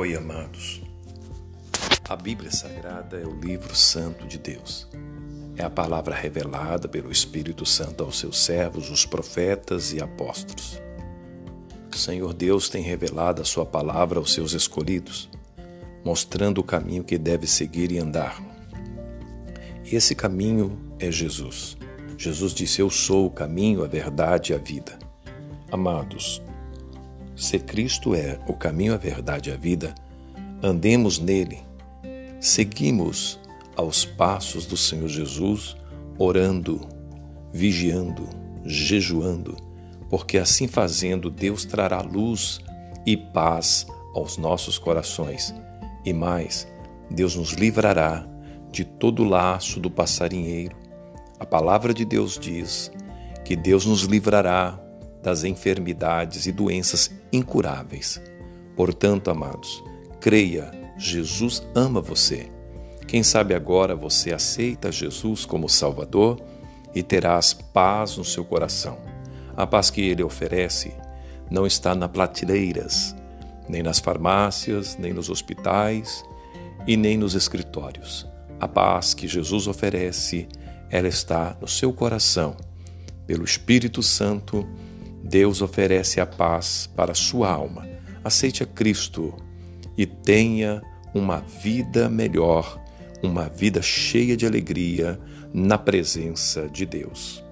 Oi, amados. A Bíblia Sagrada é o livro santo de Deus. É a palavra revelada pelo Espírito Santo aos seus servos, os profetas e apóstolos. O Senhor Deus tem revelado a sua palavra aos seus escolhidos, mostrando o caminho que deve seguir e andar. Esse caminho é Jesus. Jesus disse: Eu sou o caminho, a verdade e a vida. Amados, se Cristo é o caminho, a verdade e a vida, andemos nele. Seguimos aos passos do Senhor Jesus, orando, vigiando, jejuando, porque assim fazendo, Deus trará luz e paz aos nossos corações. E mais, Deus nos livrará de todo o laço do passarinheiro. A palavra de Deus diz que Deus nos livrará das enfermidades e doenças incuráveis. Portanto, amados, creia, Jesus ama você. Quem sabe agora você aceita Jesus como Salvador e terás paz no seu coração. A paz que ele oferece não está nas prateleiras, nem nas farmácias, nem nos hospitais e nem nos escritórios. A paz que Jesus oferece, ela está no seu coração, pelo Espírito Santo Deus oferece a paz para sua alma. Aceite a Cristo e tenha uma vida melhor, uma vida cheia de alegria na presença de Deus.